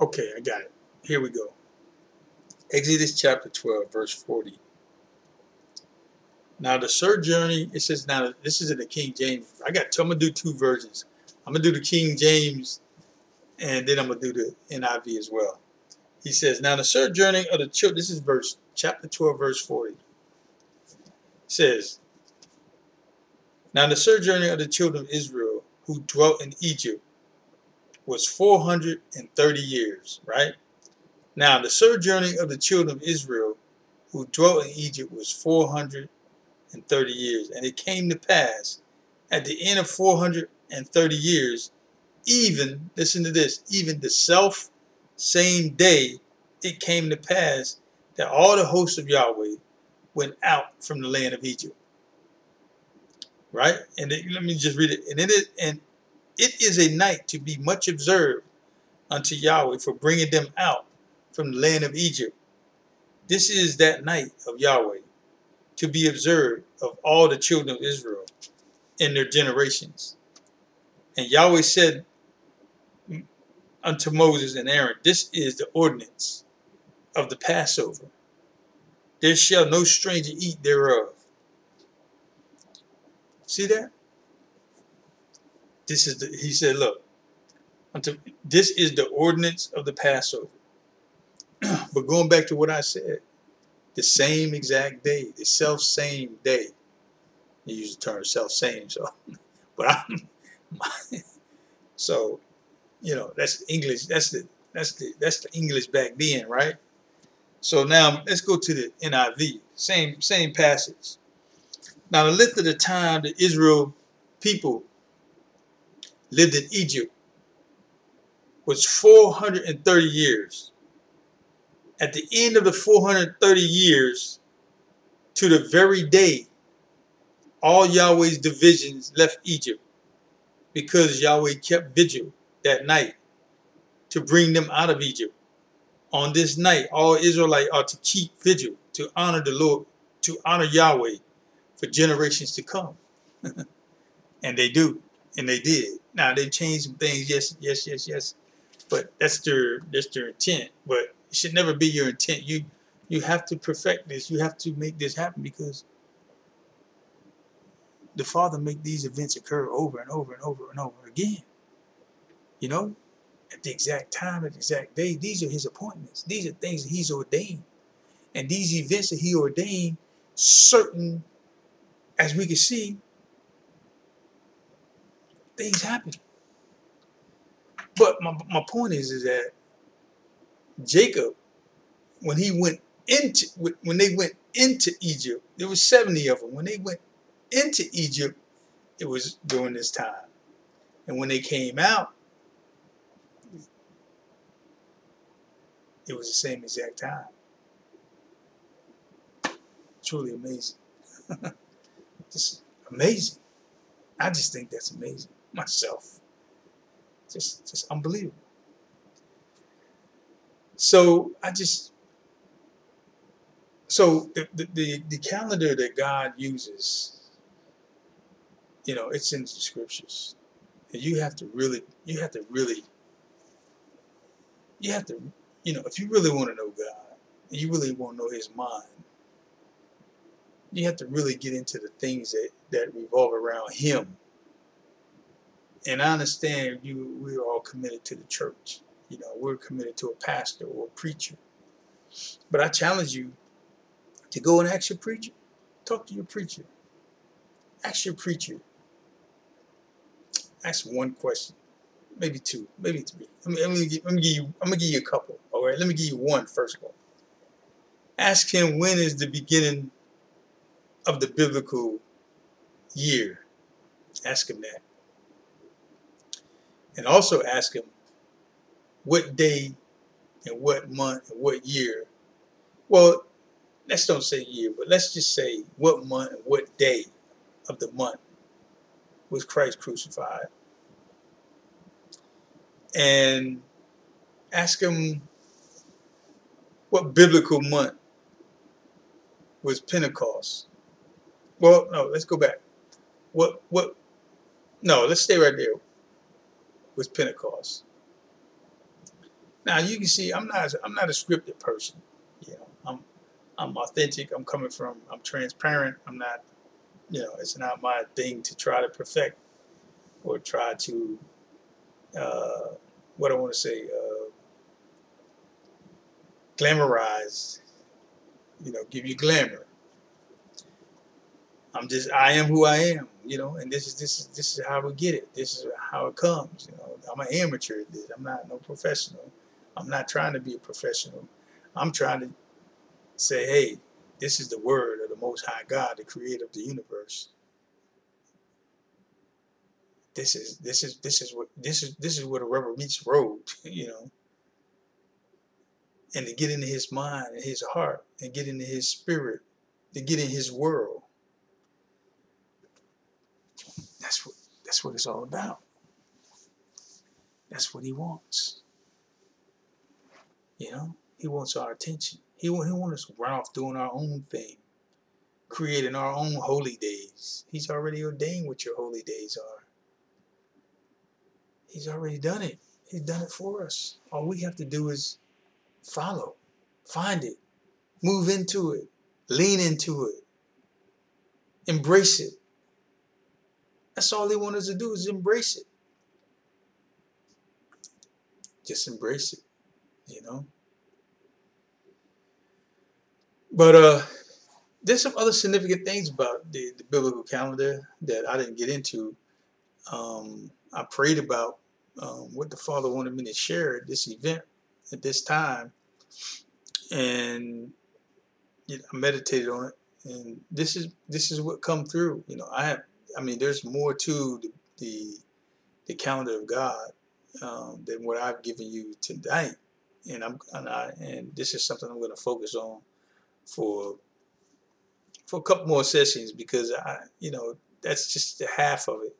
Okay, I got it. Here we go. Exodus chapter 12, verse 40. Now the sojourning, it says now this is in the King James. I got I'm gonna do two versions. I'm gonna do the King James and then I'm gonna do the NIV as well. He says, Now the sojourning of the children, this is verse chapter 12, verse 40. says, Now the sojourning of the children of Israel who dwelt in Egypt was 430 years, right? Now the sojourning of the children of Israel who dwelt in Egypt was 430 years. And it came to pass at the end of 430 years, even, listen to this, even the self same day it came to pass that all the hosts of Yahweh went out from the land of Egypt. Right? And it, let me just read it. And it and it is a night to be much observed unto Yahweh for bringing them out from the land of Egypt. This is that night of Yahweh to be observed of all the children of Israel in their generations. And Yahweh said unto Moses and Aaron, This is the ordinance of the Passover. There shall no stranger eat thereof. See that? This is the, he said, look, this is the ordinance of the Passover. but going back to what I said, the same exact day, the self same day. You use the term self same, so, but I'm, so you know, that's English. That's the that's the that's the English back then, right? So now let's go to the NIV. Same same passage. Now the length of the time the Israel people lived in Egypt was 430 years. At the end of the 430 years, to the very day, all Yahweh's divisions left Egypt because Yahweh kept vigil that night to bring them out of Egypt. On this night, all Israelites are to keep vigil, to honor the Lord, to honor Yahweh for generations to come. and they do, and they did. Now they changed some things, yes, yes, yes, yes. But that's their that's their intent. But it should never be your intent. You you have to perfect this. You have to make this happen because the Father make these events occur over and over and over and over again you know, at the exact time, at the exact day. These are his appointments. These are things that he's ordained. And these events that he ordained, certain, as we can see, things happen. But my, my point is, is that Jacob, when he went into, when they went into Egypt, there was 70 of them. When they went into Egypt, it was during this time. And when they came out, it was the same exact time. Truly amazing. just amazing. I just think that's amazing myself. Just, just unbelievable. So I just, so the, the, the, calendar that God uses, you know, it's in the scriptures. And you have to really, you have to really, you have to you know, if you really want to know God, and you really want to know His mind, you have to really get into the things that, that revolve around Him. And I understand you we're all committed to the church. You know, we're committed to a pastor or a preacher. But I challenge you to go and ask your preacher. Talk to your preacher. Ask your preacher. Ask one question maybe two, maybe three. Let me, give you. I'm gonna give you a couple. All right. Let me give you one first of all. Ask him when is the beginning of the biblical year. Ask him that. And also ask him what day and what month and what year. Well, let's don't say year, but let's just say what month and what day of the month was Christ crucified and ask him what biblical month was Pentecost. Well, no, let's go back. What what no, let's stay right there. Was Pentecost. Now you can see I'm not I'm not a scripted person. You know, I'm I'm authentic. I'm coming from I'm transparent. I'm not you know, it's not my thing to try to perfect or try to uh, what I want to say, uh, glamorize, you know, give you glamour. I'm just I am who I am, you know, and this is this is this is how we get it. This is how it comes, you know. I'm an amateur at this. I'm not no professional. I'm not trying to be a professional. I'm trying to say, hey, this is the word of the Most High God, the Creator of the universe. This is this is this is what this is this is where the rubber meets road, you know. And to get into His mind and His heart, and get into His spirit, to get in His world. That's what that's what it's all about. That's what He wants. You know, He wants our attention. He, he wants us to run off doing our own thing, creating our own holy days. He's already ordained what your holy days are. He's already done it. He's done it for us. All we have to do is follow, find it, move into it, lean into it, embrace it. That's all they want us to do is embrace it. Just embrace it, you know? But uh, there's some other significant things about the, the biblical calendar that I didn't get into. Um, I prayed about um, what the Father wanted me to share at this event at this time, and you know, I meditated on it. And this is this is what come through. You know, I have. I mean, there's more to the the, the calendar of God um, than what I've given you tonight. And I'm and I and this is something I'm going to focus on for for a couple more sessions because I, you know, that's just the half of it.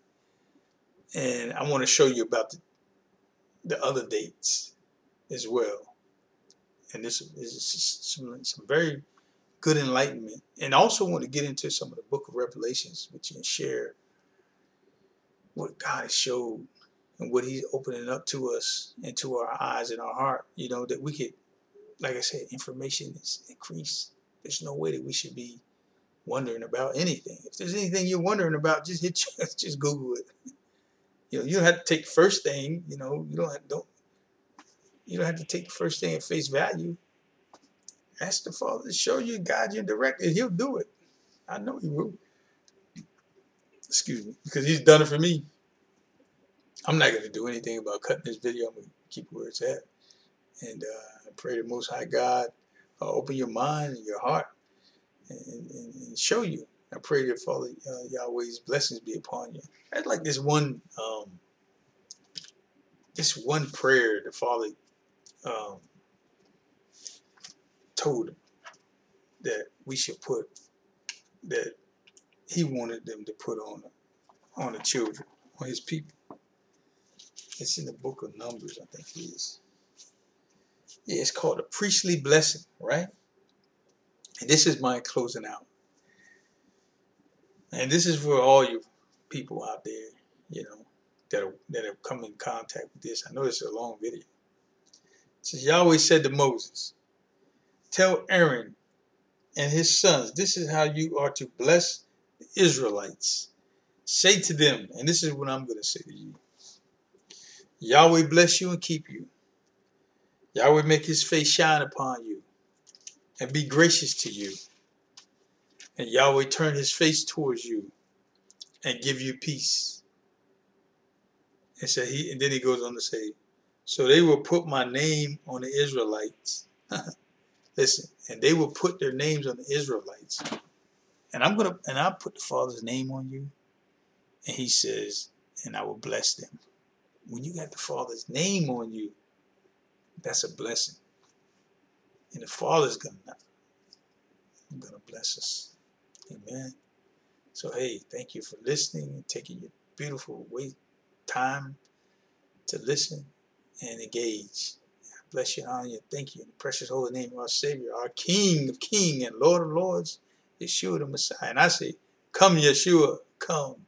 And I want to show you about the, the other dates as well. And this is some, some very good enlightenment. And also want to get into some of the book of Revelations with you and share what God has showed and what he's opening up to us and to our eyes and our heart, you know, that we could, like I said, information is increased there's no way that we should be wondering about anything. If there's anything you're wondering about, just hit just Google it. You know, you don't have to take the first thing. You know, you don't have, don't you don't have to take the first thing at face value. Ask the Father to show you, guide you, and direct it. He'll do it. I know He will. Excuse me, because He's done it for me. I'm not going to do anything about cutting this video. I'm going to keep where it's at. And uh, I pray the Most High God uh, open your mind and your heart and, and, and show you. I pray that Father uh, Yahweh's blessings be upon you. Had like this one, um, this one prayer the Father um, told him that we should put that he wanted them to put on on the children, on his people. It's in the book of Numbers, I think it is. Yeah, it's called a priestly blessing, right? And this is my closing out. And this is for all you people out there, you know, that are, that have come in contact with this. I know this is a long video. It says Yahweh said to Moses, Tell Aaron and his sons, this is how you are to bless the Israelites. Say to them, and this is what I'm going to say to you Yahweh bless you and keep you. Yahweh make his face shine upon you and be gracious to you. And Yahweh turn his face towards you and give you peace. And so he and then he goes on to say, So they will put my name on the Israelites. Listen, and they will put their names on the Israelites. And I'm gonna and I'll put the Father's name on you. And he says, and I will bless them. When you got the Father's name on you, that's a blessing. And the Father's gonna gonna bless us. Amen. So hey, thank you for listening and taking your beautiful wait time to listen and engage. Bless you and honor you. Thank you in the precious holy name of our Savior, our King of Kings and Lord of Lords, Yeshua the Messiah. And I say, come Yeshua, come.